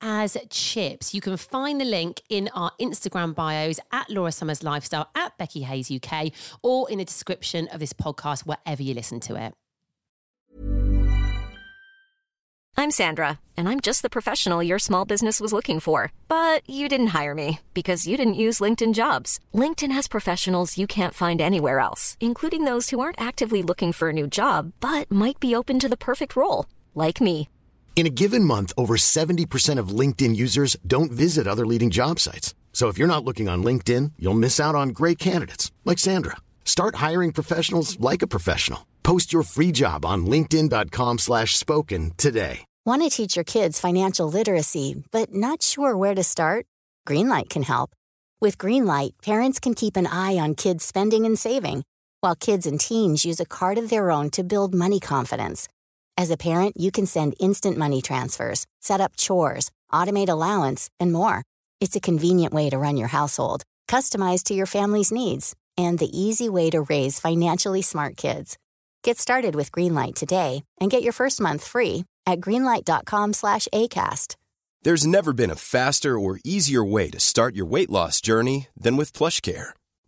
as chips. You can find the link in our Instagram bios at Laura Summers Lifestyle, at Becky Hayes UK, or in the description of this podcast, wherever you listen to it. I'm Sandra, and I'm just the professional your small business was looking for. But you didn't hire me because you didn't use LinkedIn jobs. LinkedIn has professionals you can't find anywhere else, including those who aren't actively looking for a new job, but might be open to the perfect role, like me. In a given month, over 70% of LinkedIn users don't visit other leading job sites. So if you're not looking on LinkedIn, you'll miss out on great candidates like Sandra. Start hiring professionals like a professional. Post your free job on linkedin.com/spoken today. Want to teach your kids financial literacy, but not sure where to start? Greenlight can help. With Greenlight, parents can keep an eye on kids' spending and saving, while kids and teens use a card of their own to build money confidence. As a parent, you can send instant money transfers, set up chores, automate allowance, and more. It's a convenient way to run your household, customized to your family's needs, and the easy way to raise financially smart kids. Get started with Greenlight today and get your first month free at greenlight.com slash ACAST. There's never been a faster or easier way to start your weight loss journey than with PlushCare.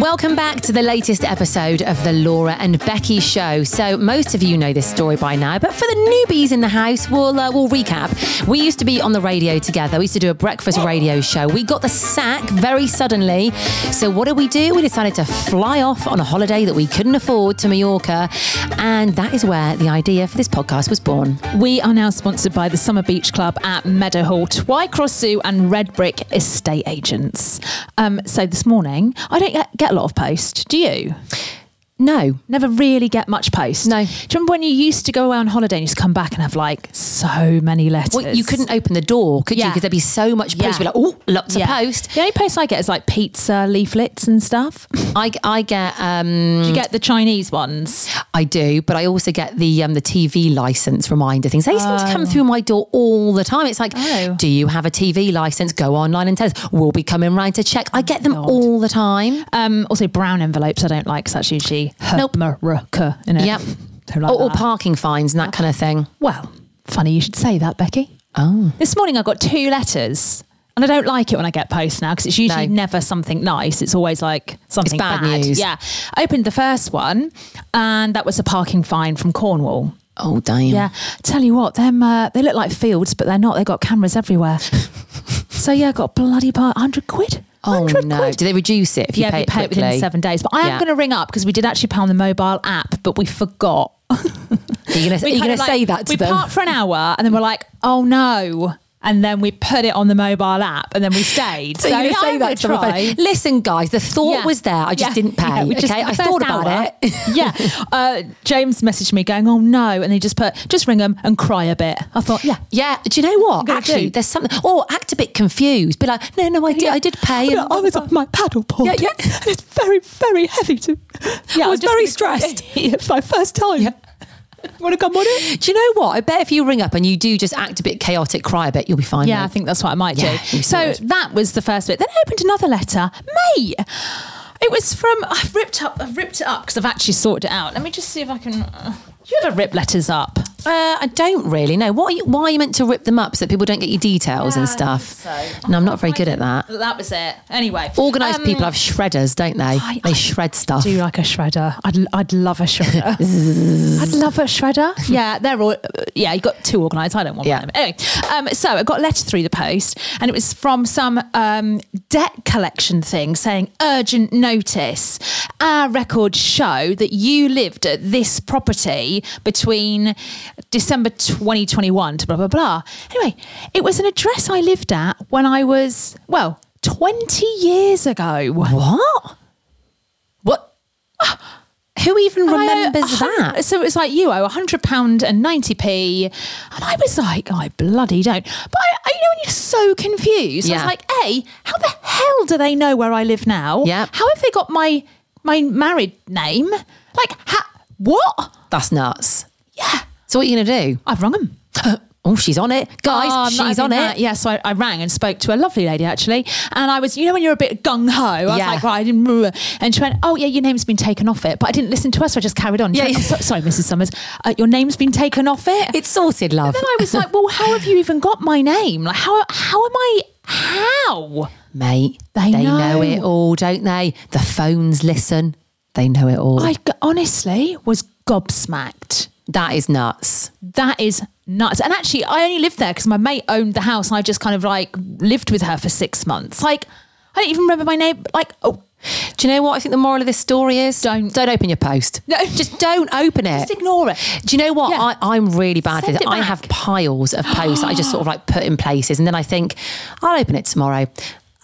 Welcome back to the latest episode of the Laura and Becky Show. So most of you know this story by now, but for the newbies in the house, we'll uh, we'll recap. We used to be on the radio together. We used to do a breakfast radio show. We got the sack very suddenly. So what did we do? We decided to fly off on a holiday that we couldn't afford to Mallorca, and that is where the idea for this podcast was born. We are now sponsored by the Summer Beach Club at Meadowhall, Twycross Zoo, and Redbrik Estate Agents. Um, so this morning, I don't get, get a lot of post. Do you? No, Never really get much post. No. Do you remember when you used to go away on holiday and you used to come back and have like so many letters? well, you couldn't open the door, could you? Yeah. Because there'd be so much post. Yeah. We're like, oh, lots Yeah. of post. The only post I get is like pizza leaflets and stuff. I, I get um, Do you get the Chinese ones? I do, but I also get the um, the TV license reminder things. They seem to come through my door all the time. It's like, Oh. do you have a TV license? Go online and tell us. We'll be coming round to check. I get them God. all the time. Um, also, brown envelopes I don't like because that's Nope. America in it. Yep. Like or, or parking fines and that kind of thing. Well, funny you should say that, Becky. Oh, This morning I got two letters. And I don't like it when I get post now because it's usually No. never something nice. It's always like something bad news. Yeah. I opened the first one and that was a parking fine from Cornwall. oh, damn. Yeah. Tell you what, them uh, they look like fields, but they're not. They've got cameras everywhere. so yeah, I got bloody part hundred quid. Oh no! quid. Do they reduce it if you yeah, pay we it pay it quickly? within seven days. But I am Yeah. going to ring up because we did actually pay on the mobile app, but we forgot. Are you going to like- say that to we them? parked for an hour and then we're like, oh no. And then we put it on the mobile app and then we stayed. So yeah, say that to them? on the try. Listen, guys, the thought Yeah. was there. I just Yeah. didn't pay. Yeah, just- okay, I thought about it. yeah. Uh, James messaged me going, oh no. And he just put, just ring them and cry a bit. I thought, yeah. Yeah, do you know what? Actually, do. there's something. Or act a bit confused. Be like, no, no, I did, I did pay. Yeah, and- I was on my paddle board. Yeah, yeah. And it's very, very heavy to. Yeah, I was very stressed. it's my first time. Want to come on it? Do you know what? I bet if you ring up and you do just act a bit chaotic, cry a bit, you'll be fine. Yeah, I think that's what I might Yeah, do. So that was the first bit. Then I opened another letter, mate. It was from I've ripped up. I've ripped it up because I've actually sorted it out. Let me just see if I can. Uh, do you ever rip letters up? Uh, I don't really know. What are you, why are you meant to rip them up so that people don't get your details and stuff? No, I'm not very good at that. That was it. Anyway, Organised um, people have shredders, don't they? I- they I shred stuff. do like a shredder. I'd, I'd love a shredder. I'd love a shredder. Yeah, they're all. Yeah, you got two organised. I don't want Yeah. one. Anyway, um, so I got a letter through the post, and it was from some um, debt collection thing saying urgent notice. Our records show that you lived at this property between December 2021 to blah blah blah. Anyway, it was an address I lived at when I was well 20 years ago. What? What? Who even And uh, remembers that? So it's like you owe hundred pound and ninety p, and I was like, I bloody don't. But I, I you know, when you're so confused, I Yeah. was like, A, how the hell do they know where I live now? Yeah. How have they got my my married name? Like, ha- what? That's nuts. Yeah, So what are you going to do? I've rung them. Oh, she's on it. Guys, Oh, she's on it. that. Yeah, so I, I rang and spoke to a lovely lady actually, and I was, you know, when you're a bit gung ho, I was Yeah. like, right, and she went, oh yeah, your name's been taken off it, but I didn't listen to her, so I just carried on. She Yeah, went, yeah. "I'm so- sorry, Mrs. Summers, uh, your name's been taken off it. It's sorted, love. then I was like, well, how have you even got my name? Like, how how am I? How? Mate, They know. know. it all, don't they? The phones listen. They know it all. I honestly was gobsmacked. That is nuts. That is nuts. And actually, I only lived there because my mate owned the house, and I just kind of like lived with her for six months. Like, I don't even remember my name. Like, oh, Do you know what I think the moral of this story is? Don't. don't open your post. No. just don't open it. just ignore it. Do you know what? Yeah. I, I'm really bad Send at this. I have piles of posts that I just sort of like put in places, and then I think I'll open it tomorrow.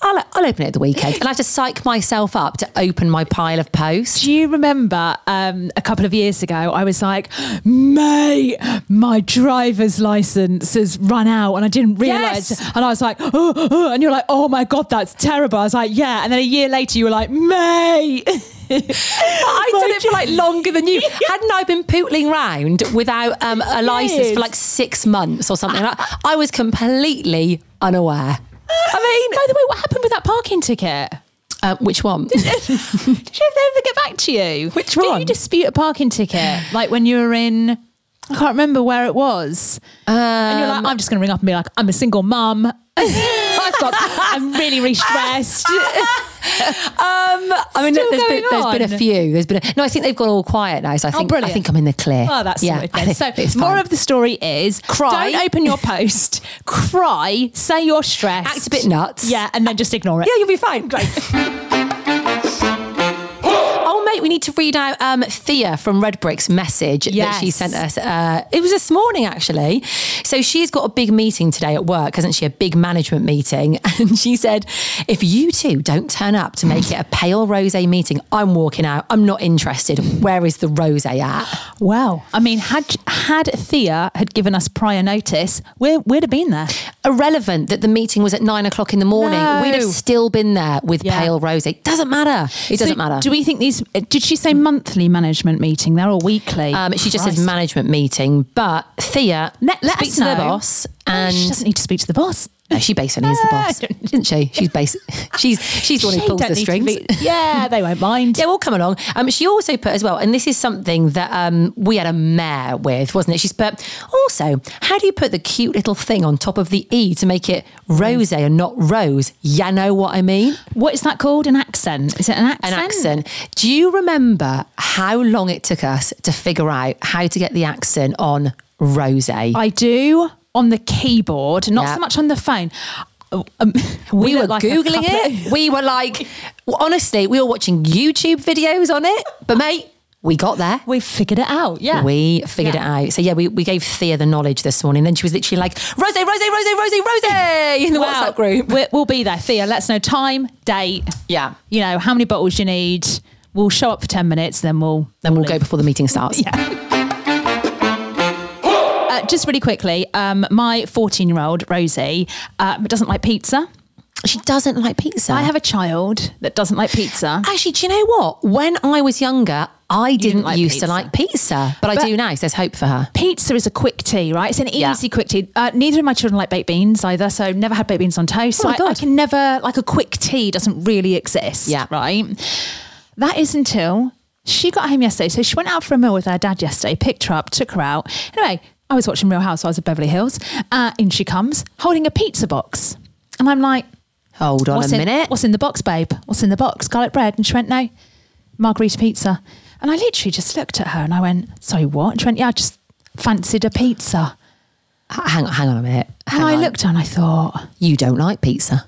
I'll, I'll open it at the weekend, and I have to psych myself up to open my pile of posts. Do you remember um, a couple of years ago? I was like, mate, my driver's license has run out and I didn't realise. Yes. And I was like, oh, oh," and you're like, oh my God, that's terrible. I was like, yeah. And then a year later, you were like, mate. I did it for like longer than you. Hadn't I been pootling round without um, a license for like six months or something? I, I was completely unaware. I mean, by the way, what happened with that parking ticket? Uh, which one? Did you ever get back to you? Which one? Did one? you dispute a parking ticket? Like when you were in, I can't remember where it was. and you're like, I'm just going to ring up and be like, I'm a single mum. I've got, I'm really, really stressed. Um, I mean, there's been, there's been a few. There's been a, no. I think they've gone all quiet now. So I oh, think I Oh, brilliant. think I'm in the clear. Oh, that's yeah. I think So, more fine. of the story is Cry. Don't open your post. cry. Say you're stressed. Act a bit nuts. Yeah, and then just ignore it. Yeah, you'll be fine. oh, mate, we need to read out um, Thea from Redbrik's message that she sent us. Uh, it was this morning, actually. So she's got a big meeting today at work, hasn't she? A big management meeting. And she said, if you two don't turn up to make it a pale rose meeting, I'm walking out. I'm not interested. Where is the rose at? Well, I mean, had had Thea had given us prior notice, we we'd have been there. Irrelevant that the meeting was at nine o'clock in the morning. No. We'd have still been there with Yeah. pale rose. It Doesn't matter. It doesn't So matter. Do we think these? Did she say monthly management meeting there or weekly? Um, she just says management meeting, but Thea Let, let speak us to the know. boss, and she doesn't need to speak to the boss. No, she basically is the boss, isn't she? She's basic. She's she's the one who pulls the strings. yeah, they won't mind. Yeah, we'll come along. Um, she also put as well, and this is something that um, we had a mare with, wasn't it? She's put also, how do you put the cute little thing on top of the E to make it rose and not rose? You know what I mean? What is that called? An accent? Is it an accent? An accent. Do you remember how long it took us to figure out how to get the accent on rose? I do on the keyboard, not Yeah. so much on the phone. Um, we, were like googling it. we were like, well, honestly, we were watching YouTube videos on it. But mate, we got there. we figured it out. Yeah, We figured Yeah. it out. So yeah, we, we gave Thea the knowledge this morning. Then she was literally like, Rose, Rose, Rose, Rose, Rose in the Wow. WhatsApp group. we we'll be there. Thea, let us know time, date. Yeah. You know how many bottles you need. We'll show up for ten minutes, then we'll Then we'll go before the meeting starts. Uh, just really quickly, um, my fourteen-year-old Rosie uh, doesn't like pizza. She doesn't like pizza. I have a child that doesn't like pizza. Actually, do you know what? When I was younger, I didn't, like used pizza. to like pizza, but, I do now. So there's hope for her. Pizza is a quick tea, right? It's an Yeah. easy quick tea. Uh, neither of my children like baked beans either, so never had baked beans on toast. Oh so I, I can never like a quick tea doesn't really exist. Yeah. right. That is until she got home yesterday. So she went out for a meal with her dad yesterday, picked her up, took her out. Anyway, I was watching Real Housewives of Beverly Hills. Uh, in she comes, holding a pizza box. And I'm like, Hold on what's a in, minute. What's in the box, babe? What's in the box? Garlic bread. And she went, no, margarita pizza. And I literally just looked at her and I went, sorry, what? And she went, yeah, I just fancied a pizza. H- hang on, hang on a minute. Hang And I on. looked and I thought, You don't like pizza.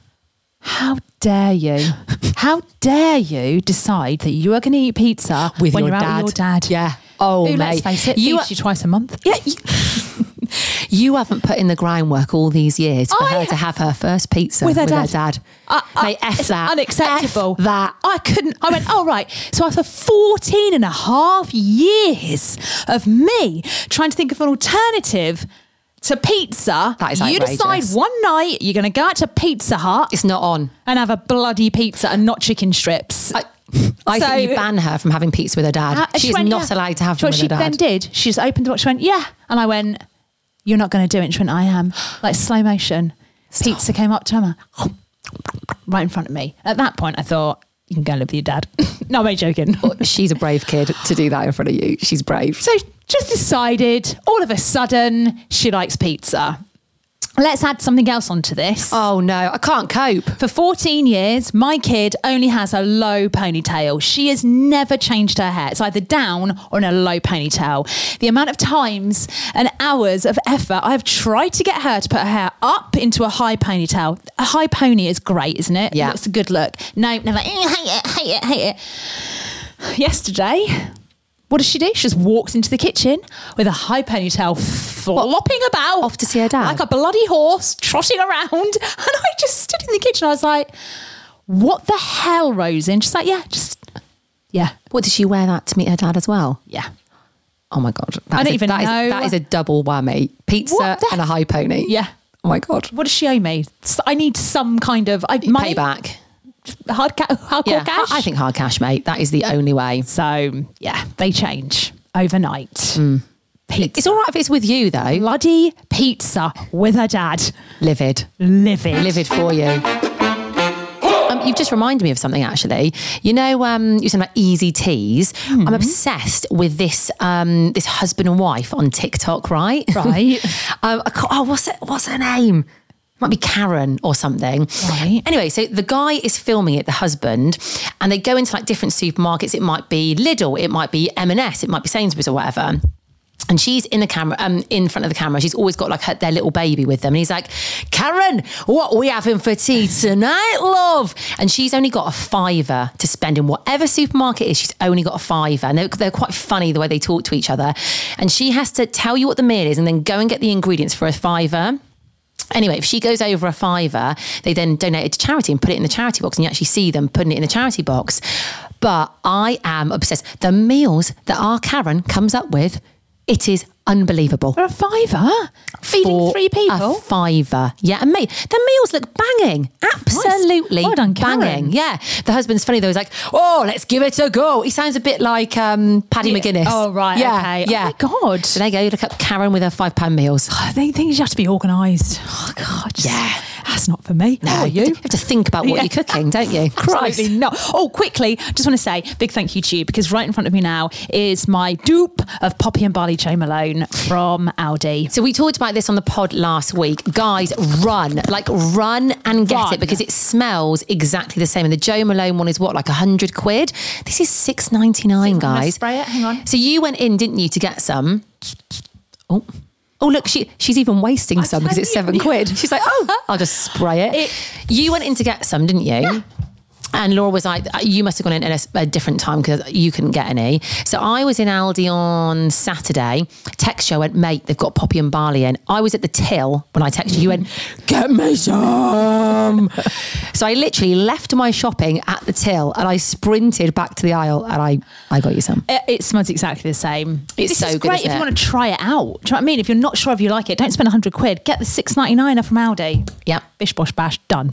how dare you? How dare you decide that you are going to eat pizza With when your you're out dad. with your dad? Yeah. Oh, Who, let's mate. face it, You are- you twice a month. Yeah. You, you haven't put in the groundwork all these years for I- her to have her first pizza with her dad. dad. I- I- Mate, F that. Unacceptable. F that. I couldn't. I went, oh, right. So after 14 and a half years of me trying to think of an alternative to pizza, That is you decide one night you're going to go out to Pizza Hut It's not on. and have a bloody pizza and not chicken strips. I, I So- think you ban her from having pizza with her dad. Uh, She's she went, not yeah. allowed to have So what she then did, she just opened the box. She went, yeah. And I went, you're not going to do it. And she went, I am. Like slow motion. Pizza came up to her right in front of me. At that point, I thought, you can go live with your dad. no, I'm joking. She's a brave kid to do that in front of you. She's brave. So just decided all of a sudden she likes pizza. Let's add something else onto this. Oh no, I can't cope. For 14 years, my kid only has a low ponytail. She has never changed her hair. It's either down or in a low ponytail. The amount of times and hours of effort I've tried to get her to put her hair up into a high ponytail. A high pony is great, isn't it? Yeah. It's a good look. No, never. "Eh, Hate it, hate it, hate it. Yesterday, what does she do? She just walks into the kitchen with a high ponytail flopping about. Off to see her dad? Like a bloody horse trotting around. And I just stood in the kitchen. I was like, what the hell, Rose?" And She's like, yeah, just, yeah, What did she wear that to meet her dad as well? yeah. Oh my god, I That is don't a- even that is- know. that is a double whammy: pizza and a high pony. Yeah. Oh my god. What does she owe me? I need some kind of I, money, Payback. hard, ca- hardcore Yeah, cash. I think hard cash, mate. That is the only way. so. Yeah, they change overnight. Mm. Pizza. It's all right if it's with you though. bloody pizza with her dad. Livid. Livid. livid for you. Um, you've just reminded me of something actually. You know, um, you said about easy teas. I'm obsessed with this um, this husband and wife on TikTok, right? Right. um, I ca- oh, what's it? What's her name? Might be Karen or something. Right. Anyway, so the guy is filming it, the husband, and they go into like different supermarkets. It might be Lidl, it might be M&S, it might be Sainsbury's or whatever. And she's in the camera, um, in front of the camera. She's always got like her, their little baby with them. And he's like, Karen, what we having for tea tonight, love? And she's only got a fiver to spend in whatever supermarket is. She's only got a fiver. And they're, they're quite funny the way they talk to each other. And she has to tell you what the meal is and then go and get the ingredients for a fiver. Anyway, if she goes over a fiver, they then donate it to charity and put it in the charity box, and you actually see them putting it in the charity box. But I am obsessed. The meals that our Karen comes up with, it is unbelievable. For a fiver? Feeding three people? A fiver. Yeah, and mate, the meals look banging. Absolutely Well done, Karen. banging. Yeah. The husband's funny though. He's like, oh, let's give it a go. He sounds a bit like um, Paddy Yeah. McGuinness. Oh, right, Yeah. okay. Oh, Yeah. my God. So there you go. You look up Karen with her five pound meals. I think things you have to be organised. Oh God, just- Yeah. That's not for me. No, you you? have to think about what Yeah. you're cooking, don't you? Christ. Absolutely not. Oh, quickly, just want to say big thank you to you because right in front of me now is my dupe of Poppy and Barley Joe Malone from Aldi. So we talked about this on the pod last week. Guys, run, like run and get Run. it because it smells exactly the same. And the Joe Malone one is what, like a hundred quid? This is six ninety nine, guys. spray it. Hang on. So you went in, didn't you, to get some? Oh. Oh look, she she's even wasting some because it's seven quid. She's like, oh, I'll just spray it. It- you went in to get some, didn't you? And Laura was like, you must have gone in at a, a different time because you couldn't get any. So I was in Aldi on Saturday. Text you, I went, mate, they've got poppy and barley in. I was at the till when I texted you, you went, get me some. so I literally left my shopping at the till and I sprinted back to the aisle and I, I got you some. It, it smells exactly the same. It's this so is great if you want to try it out. Do you know what I mean? If you're not sure if you like it, don't spend 100 quid. Get the 6.99 from Aldi. Yep. Bish bosh bash, done.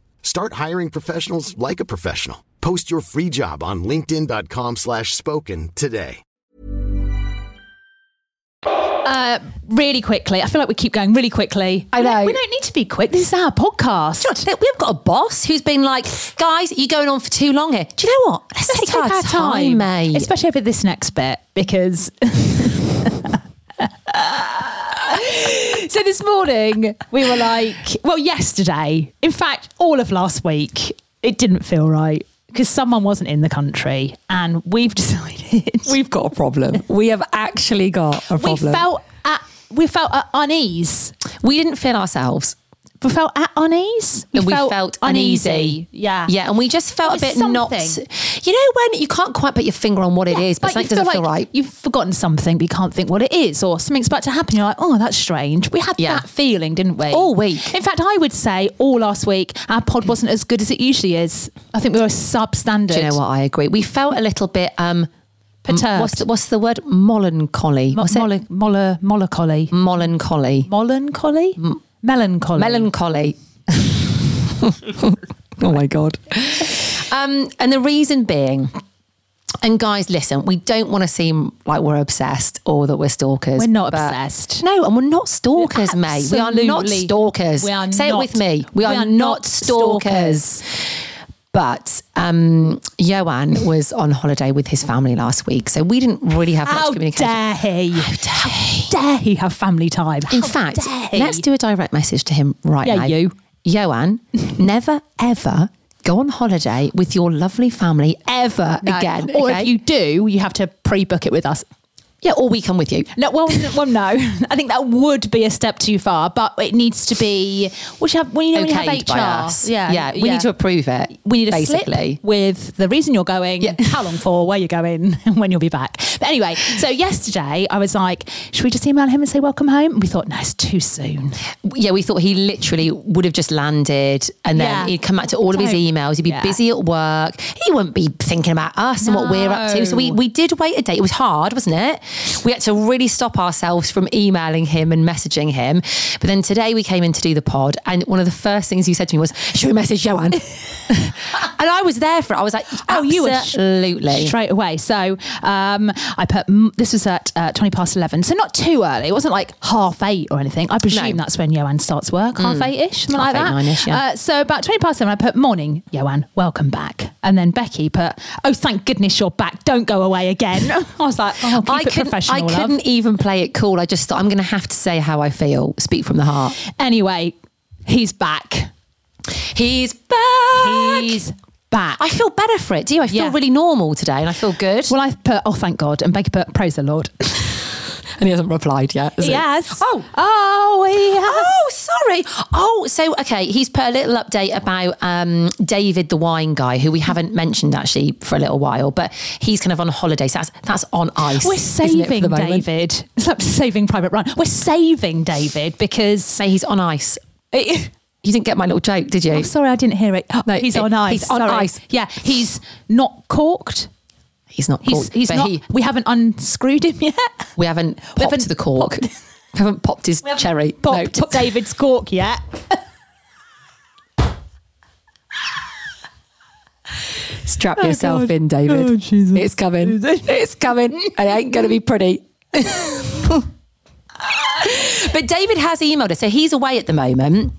Start hiring professionals like a professional. Post your free job on linkedin.com slash spoken today. Uh, really quickly, I feel like we keep going really quickly. I know. We don't need to be quick. This is our podcast. Look, We've got a boss who's been like, guys, you're going on for too long here. Do you know what? Let's, Let's take our time, mate. Especially over this next bit because. so this morning we were like, well, yesterday, in fact, all of last week, it didn't feel right because someone wasn't in the country, and we've decided We've got a problem. we have actually got a problem. we felt at we felt at unease. we didn't feel ourselves. We felt at unease. and we felt, uneasy. Yeah, Yeah. And we just felt a bit was not. You know, when you can't quite put your finger on what it is, but Like, something doesn't feel feel like right. You've forgotten something, but you can't think what it is, or something's about to happen. You're like, oh, that's strange. We had Yeah. that feeling, didn't we? All week. In fact, I would say all last week, our pod wasn't as good as it usually is. I think we were substandard. Do you know what? I agree. We felt a little bit. um Perturbed. What's the, what's the word? Melancholy. Mo- What's it? molle- molle- Melancholy. Melancholy. Melancholy? Melancholy. Melancholy. oh my god. Um, and the reason being, and guys, listen, we don't want to seem like we're obsessed or that we're stalkers. We're not but- obsessed. No, and we're not stalkers, mate. We are not Absolutely. stalkers. We are Say not- it with me. We, we are, not stalkers. But um, Johan was on holiday with his family last week, so we didn't really have much How communication. dare he? How dare he have family time? In How fact, dare he? let's do a direct message to him right Yeah, now. you. Johan, never ever go on holiday with your lovely family ever No. again. Or okay? if you do, you have to pre-book it with us. Yeah, or we come with you. No, well, well, no. I think that would be a step too far, but it needs to be. Which have when you know when you have HR, by us. yeah, yeah, we need to approve it. We need a basically. slip with the reason you're going, Yeah. how long for, where you're going, and when you'll be back. But anyway, so yesterday I was like, should we just email him and say welcome home? And we thought, no, it's too soon. Yeah, we thought he literally would have just landed and then Yeah. he'd come back to all of his emails. He'd be yeah. busy at work. He wouldn't be thinking about us and what we're up to. So we, we did wait a day. It was hard, wasn't it? We had to really stop ourselves from emailing him and messaging him. But then today we came in to do the pod and one of the first things you said to me was, should we message Joanne? and I was there for it. I was like, Oh, you absolutely. straight away. So um, I put mm, this was at uh, twenty past eleven, so not too early. It wasn't like half eight or anything. I presume No. Mm. that's when Joanne starts work, half eight ish, something Half like eight, that. nine-ish, yeah. uh, so about twenty past seven, I put morning, Joanne, welcome back, and then Becky put, oh thank goodness you're back, don't go away again. I was like, oh, I couldn't, professional. I couldn't even play it cool. I just thought I'm going to have to say how I feel, speak from the heart. Anyway, he's back. He's back. He's back. I feel better for it. Do you? I feel Yeah. really normal today and I feel good. well, I've put, oh thank God, and Becky put, praise the Lord. and he hasn't replied yet. has he? Yes. Oh. oh, he has. Oh, sorry. Oh, so okay, he's put a little update about um, David, the wine guy, who we haven't mentioned actually for a little while, but he's kind of on holiday. So that's that's on ice. We're isn't it, for saving? David. It's like saving Private Ryan. We're saving David because. Say he's on ice. You didn't get my little joke, did you? Oh, sorry, I didn't hear it. Oh, No, he's it- on ice. he's on sorry. ice. Yeah, he's not corked. He's not. He's corked, he's but not. he- we haven't unscrewed him yet. we haven't popped haven't the cork. we haven't popped his cherry. Popped no, David's cork yet. Strap oh, yourself in, David. Oh. It's coming. It's coming. And it ain't going to be pretty. but David has emailed us. So he's away at the moment.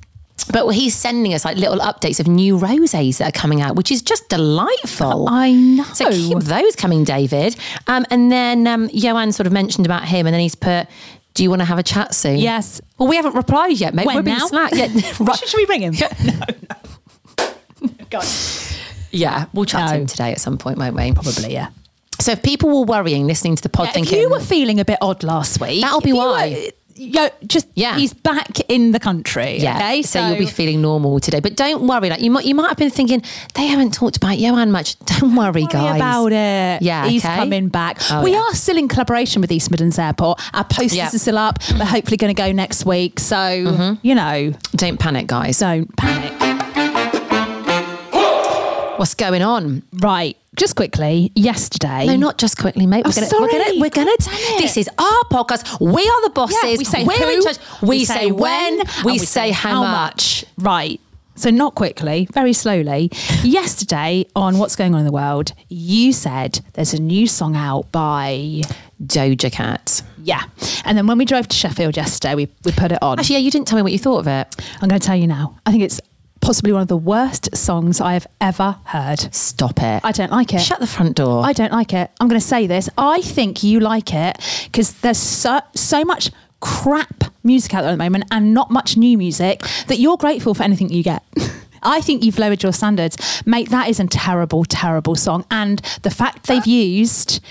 But he's sending us like little updates of new rosés that are coming out, which is just delightful. I know. So keep those coming, David. Um, and then um, Joanne sort of mentioned about him, and then he's put, "Do you want to have a chat soon?" Yes. Well, we haven't replied yet, mate. When We're now? slack. Yeah, right. Should, should we ring him? no, no. God. yeah, we'll chat to him today at some point, won't we? Probably, yeah. So if people were worrying listening to the pod if thinking you were feeling a bit odd last week, That'll be why. were- yo, just Yeah. he's back in the country. yeah, okay, so, you'll be feeling normal today. But don't worry, like you might you might have been thinking they haven't talked about Johan much. Don't worry, Worry guys. about it. Yeah, he's okay. coming back. Oh, we yeah. are still in collaboration with East Midlands Airport. Our posters Yeah. are still up. We're hopefully going to go next week. So Mm-hmm. you know, Don't panic, guys. don't panic. What's going on? Right, just quickly. Yesterday, No, not just quickly, mate. We're Oh, gonna, sorry. we're gonna, we're gonna. This is our podcast. We are the bosses. Yeah, we say we're who, in charge. We, say, when. We, say, how much. Right. So not quickly, very slowly. Yesterday on What's Going On in the World, you said there's a new song out by Doja Cat. yeah. And then when we drove to Sheffield yesterday, we, we put it on. Actually, yeah, you didn't tell me what you thought of it. I'm going to tell you now. I think it's possibly one of the worst songs I have ever heard. Stop it. I don't like it. Shut the front door. I don't like it. I'm going to say this. I think you like it because there's so, so much crap music out there at the moment and not much new music that you're grateful for anything you get. I think you've lowered your standards. Mate, that is a terrible, terrible song. And the fact they've used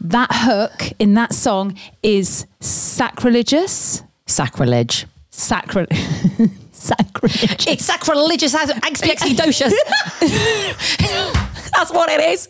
that hook in that song is sacrilegious. Sacrilege. Sacri- sacrilegious. It's sacrilegious as expialidocious. That's what it is.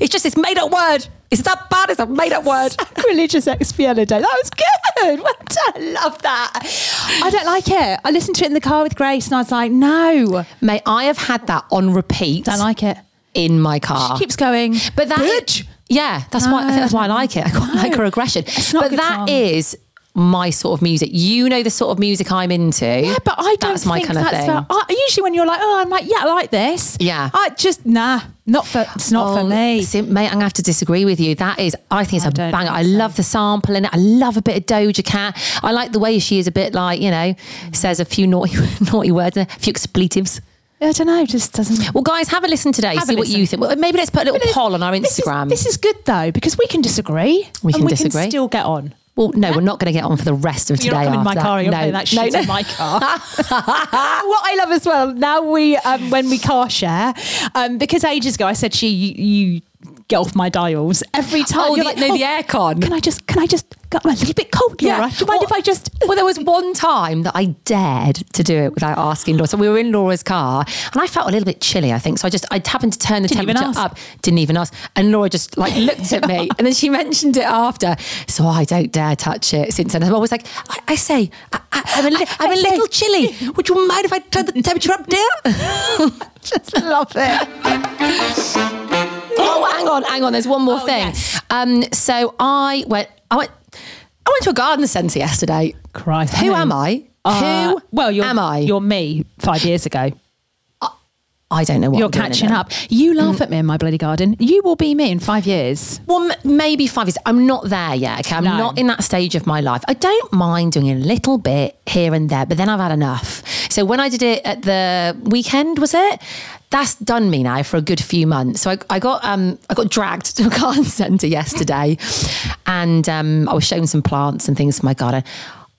It's just this made up word. It's that bad. It's a made up word. Sacrilegious expialidocious. That was good. I love that. I don't like it. I listened to it in the car with Grace and I was like, no, Mate, I have had that on repeat don't like it. in my car. She keeps going, But that, bitch. yeah, that's why I think that's why I like it. I quite like her aggression. It's not but that song. is my sort of music. You know the sort of music I'm into. Yeah, but I don't That's my think kind of that's thing. fair. I, usually when you're like, oh, I'm like, yeah, I like this. Yeah. I just nah, not for. It's not for Oh, me. see, mate, I'm gonna have to disagree with you. That is, I think it's I a banger. I so. love the sample in it. I love a bit of Doja Cat. I like the way she is a bit like, you know, says a few naughty naughty words, a few expletives. I don't know. Just doesn't. Well, guys, have a listen today. Have see what you think. Well, maybe let's put a little poll on our This is- Instagram. This is, good though because we can disagree. We and can we disagree. Can still get on. Well, no, we're not going to get on for the rest of You're today. not coming in my after car. You're no, playing that no, shit no. in my car. what I love as well now we um, when we car share um, because ages ago I said to you, you, you get off my dials every oh, time. Oh, the- like, no, the oh, aircon. Can I just? Can I just? go a little bit cold, Laura. Do you mind Well- if I just? Well, there was one time that I dared to do it without asking Laura. So we were in Laura's car, and I felt a little bit chilly. I think so. I just I happened to turn the Didn't temperature up. Didn't even ask. And Laura just like looked at me, and then she mentioned it after. So I don't dare touch it since then. I'm always like, I, I say, I, I, I'm a, li- I'm a I say- little chilly. Would you mind if I turn the temperature up, dear? just love it. Oh, hang on, hang on. There's one more Oh, thing. yes. Um, so I went, I went, I went to a garden centre yesterday. Christ, Who honey. am I? Uh, Who well, you're, am I? You're me five years ago. I don't know what You're I'm catching up. You laugh at me in my bloody garden. You will be me in five years. Well, m- maybe five years. I'm not there yet. Okay, I'm No. not in that stage of my life. I don't mind doing a little bit here and there, but then I've had enough. So when I did it at the weekend, was it? That's done me now for a good few months. So I, I got um, I got dragged to a garden centre yesterday, and um, I was showing some plants and things for my garden.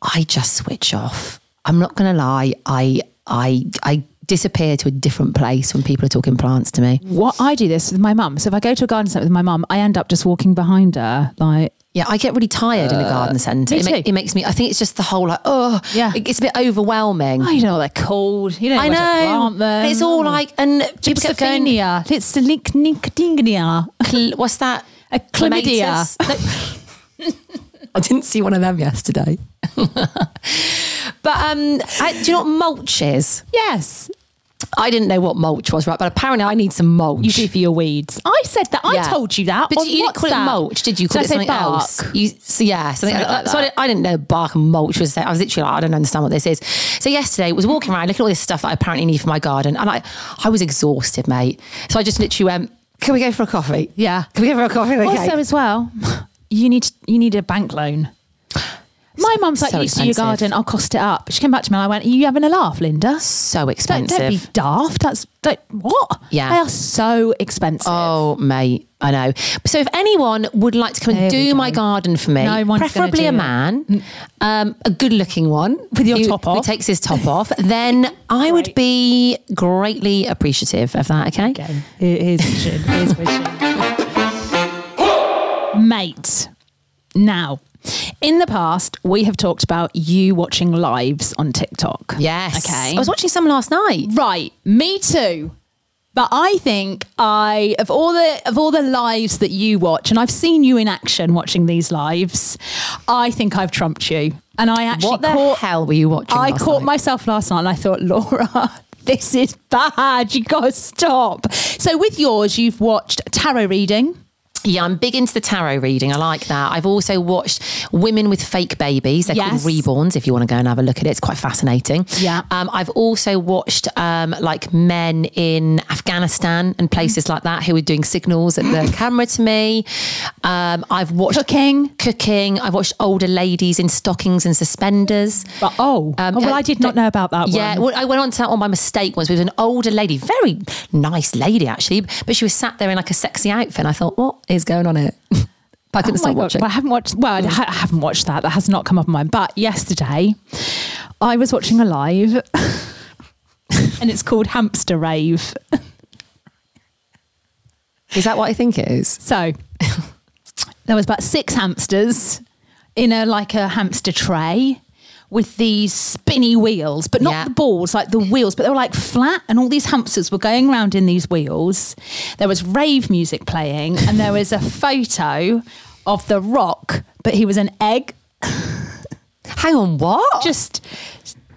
I just switch off. I'm not going to lie. I I I disappear to a different place when people are talking plants to me. What I do this with my mum. So if I go to a garden centre with my mum, I end up just walking behind her, like Yeah, I get really tired in a garden centre. me It, ma- it makes me. I think it's just the whole like, oh, Yeah. it, it's a bit overwhelming. oh, you know they're called. You know I know. to plant them. It's all like, and people kept going. Gypsophenia. It's the link nicotingia. Cl- what's that? A chlamydia. I didn't see one of them yesterday. but um, I, do you know what mulch is? Yes. I didn't know what mulch was, right? But apparently, I need some mulch. You do for your weeds. I said that. I Yeah. told you that. But on you didn't call it WhatsApp. mulch, did you? Call Did it I say something else? You, so yeah, something, like like So I didn't, I didn't know bark and mulch was. I was literally like, I don't understand what this is. So yesterday, I was walking around looking at all this stuff that I apparently need for my garden, and I, I was exhausted, mate. So I just literally went, "Can we go for a coffee? Yeah. Can we go for a coffee?" Okay. Also, as well, you need you need a bank loan. My mum's like, So "You see your garden, I'll cost it up." She came back to me and I went, Are you having a laugh, Linda? so Don't, expensive. don't be daft. That's don't, what? Yeah. They are so expensive. Oh, mate, I know. So, if anyone would like to come and There we do my garden for me, No one's preferably do a man, um, a good-looking one With your who- top who off. takes his top off, then I would be greatly appreciative of that. Okay. Okay. Here- Here's wishing. Here's wishing. Mate. Now, in the past, we have talked about you watching lives on TikTok. Yes. Okay. I was watching some last night. Right, me too. But I think I of all the of all the lives that you watch, and I've seen you in action watching these lives, I think I've trumped you. And I actually What the caught hell were you watching? I caught night? myself last night and I thought, Laura, this is bad. You gotta stop. So with yours, you've watched tarot reading. Yeah, I'm big into the tarot reading. I like that. I've also watched Women with Fake Babies. They're Yes. called Reborns. If you want to go and have a look at it, it's quite fascinating. Yeah. Um, I've also watched um, like men in Afghanistan and places like that who were doing signals at the camera to me. Um, I've watched Cooking. Cooking. I've watched older ladies in stockings and suspenders. But oh, Um, oh, well, I did not know about that Yeah, one. well, I went on to that one by mistake once. It was an older lady, very nice lady actually, but she was sat there in like a sexy outfit. And I thought, what is going on it. but I couldn't Oh stop God. watching. Well, I haven't watched. Well, I I haven't watched that. That has not come up on mine. But yesterday, I was watching a live, and it's called Hamster Rave. Is that what I think it is? So there was about six hamsters in a like a hamster tray with these spinny wheels, but not Yeah. the balls, like the wheels, but they were like flat, and all these hamsters were going around in these wheels. There was rave music playing, and there was a photo of the rock, but he was an egg Hang on, what? just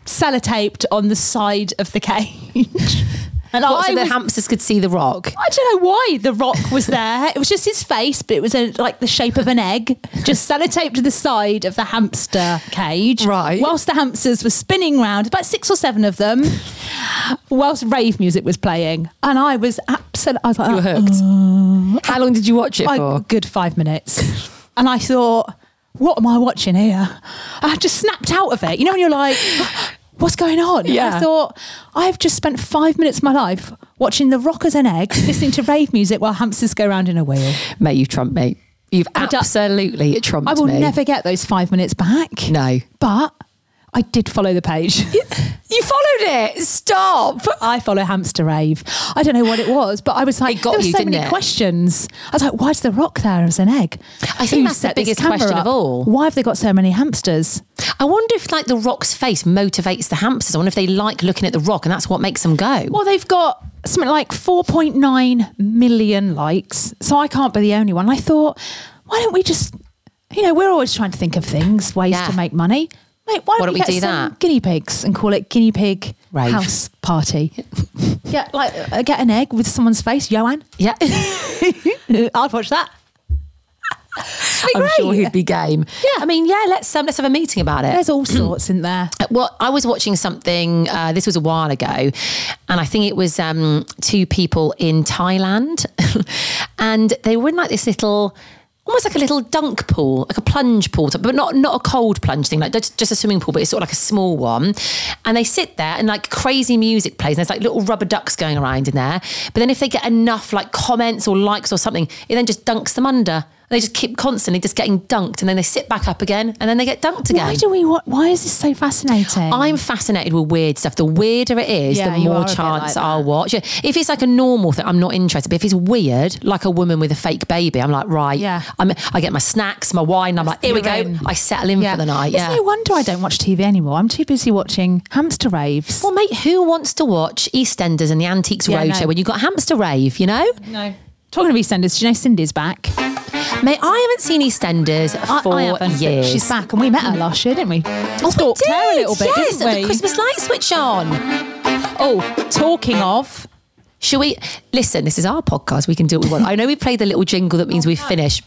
sellotaped on the side of the cage. And What, I so the was- hamsters could see the rock. I don't know why the rock was there. It was just his face, but it was a, like the shape of an egg, just sellotaped to the side of the hamster cage. Right. Whilst the hamsters were spinning round, about six or seven of them, whilst rave music was playing. And I was absolutely, I was like, You were uh-uh. hooked. How long did you watch it like, for? a good five minutes. and I thought, what am I watching here? I just snapped out of it. You know, when you're like, what's going on? Yeah. I thought, I've just spent five minutes of my life watching The Rockers and an egg, listening to rave music while hamsters go around in a wheel. Mate, you trumped me. You've absolutely trumped me. I will me. never get those five minutes back. No. But I did follow the page. You followed it. Stop. I follow Hamster Rave. I don't know what it was, but I was like, It got there were you, so many it? questions. I was like, why's the rock there as an egg? I think Who that's the biggest question up? of all. Why have they got so many hamsters? I wonder if like the rock's face motivates the hamsters. I wonder if they like looking at the rock and that's what makes them go. Well, they've got something like 4.9 million likes, so I can't be the only one. I thought, why don't we just, you know, we're always trying to think of things, ways Yeah. to make money. Mate, why, Why don't, we get do some that? guinea pigs and call it guinea pig Rave. house party? yeah, like uh, get an egg with someone's face, Joanne. Yeah. I'd watch that. I'm sure he'd be game. Yeah. I mean, yeah, let's um, let's have a meeting about it. There's all sorts in there. Well, I was watching something. Uh, this was a while ago, and I think it was um, two people in Thailand, and they were in like this little. Almost like a little dunk pool, like a plunge pool, but not not a cold plunge thing, like just, a swimming pool, but it's sort of like a small one. And they sit there and like crazy music plays, and there's like little rubber ducks going around in there. But then if they get enough like comments or likes or something, it then just dunks them under. They just keep constantly just getting dunked, and then they sit back up again, and then they get dunked again. Why do we? wa- Why is this so fascinating? I'm fascinated with weird stuff. The weirder it is, Yeah, the more chance like I'll watch it. If it's like a normal thing, I'm not interested. But if it's weird, like a woman with a fake baby, I'm like, right. Yeah. I'm, I get my snacks, my wine. I'm like, here we go. In. I settle in for the night. It's Yeah. no wonder I don't watch TV anymore. I'm too busy watching hamster raves. well, mate, who wants to watch EastEnders and the Antiques Yeah, Roadshow no. when you've got Hamster Rave, you know? no. Talking of EastEnders, do you know Cindy's back? Mate, I haven't seen EastEnders I- for I haven't. years. She's back, and we met her last year, didn't we? Oh, we did. her a little bit, yes, didn't at we? the Christmas light switch on. Oh, talking of, Shall we listen? This is our podcast. We can do what we want. I know we played the little jingle that means oh, we've finished.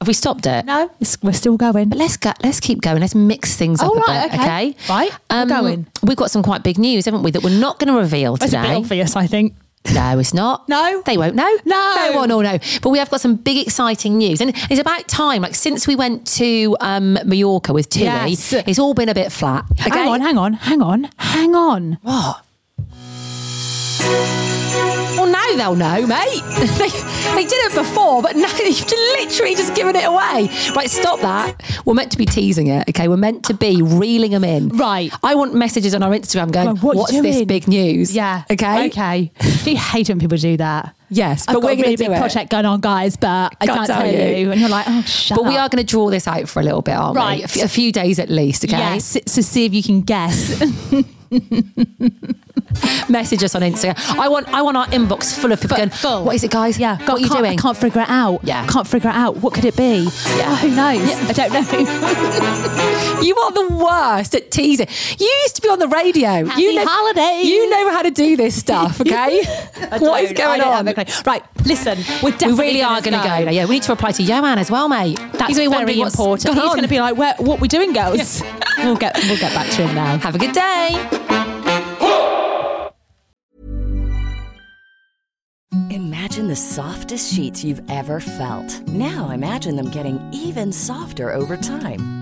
Have we stopped it? no, it's- we're still going. But let's go, let's keep going. Let's mix things up Oh, a right, bit, okay. okay? Right, we're um, going. We've got some quite big news, haven't we? That we're not going to reveal That's a bit today. obvious, I think. No, it's not. No? they won't know. No. no one will know. But we have got some big, exciting news, and it's about time. Like since we went to um, Mallorca with Tilly, Yes. it's all been a bit flat. Okay? Hang on, hang on, hang on, hang on. What? Well, now Now they'll know, mate. they, they did it before, but now you've literally just given it away. Right, stop that. We're meant to be teasing it, okay? We're meant to be reeling them in. Right. I want messages on our Instagram going, Well, what what's this big news? Yeah. Okay? Okay. Do you hate when people do that? Yes, I've but got we're a going really to do big it. project going on, guys, but I Can't can't tell tell you. you. And you're like, oh, shut But we are going to draw this out for a little bit, aren't Right. we? A, a few days at least, okay? Yes, to see if you can guess. Message us on Instagram. I want I want our inbox full of people going, Full. what is it, guys? Yeah, What are you can't, doing? I can't figure it out. Yeah. can't figure it out. What could it be? Yeah. Oh, who knows? I don't know. You are the worst at teasing. You used to be on the radio. Happy you know, holidays. You know how to do this stuff, okay? what is going on? Right, listen, we're We really are going to go. now. Yeah, we need to reply to Johan as well, mate. That's He's gonna be very important. gone He's going to be like, Where, "What we doing, girls?" we'll get we'll get back to him now. Have a good day. Imagine the softest sheets you've ever felt. Now imagine them getting even softer over time.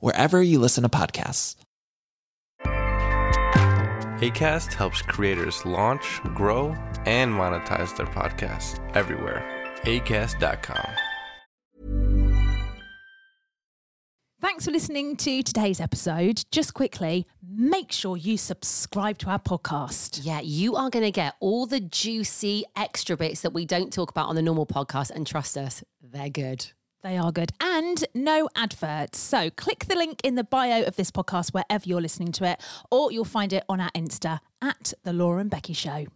wherever you listen to podcasts. ACAST helps creators launch, grow, and monetize their podcasts everywhere. ACAST.com. Thanks for listening to today's episode. Just quickly, make sure you subscribe to our podcast. Yeah, you are going to get all the juicy extra bits that we don't talk about on the normal podcast. And trust us, they're good. They are good. And no adverts. So click the link in the bio of this podcast wherever you're listening to it, or you'll find it on our Insta at The Laura and Becky Show.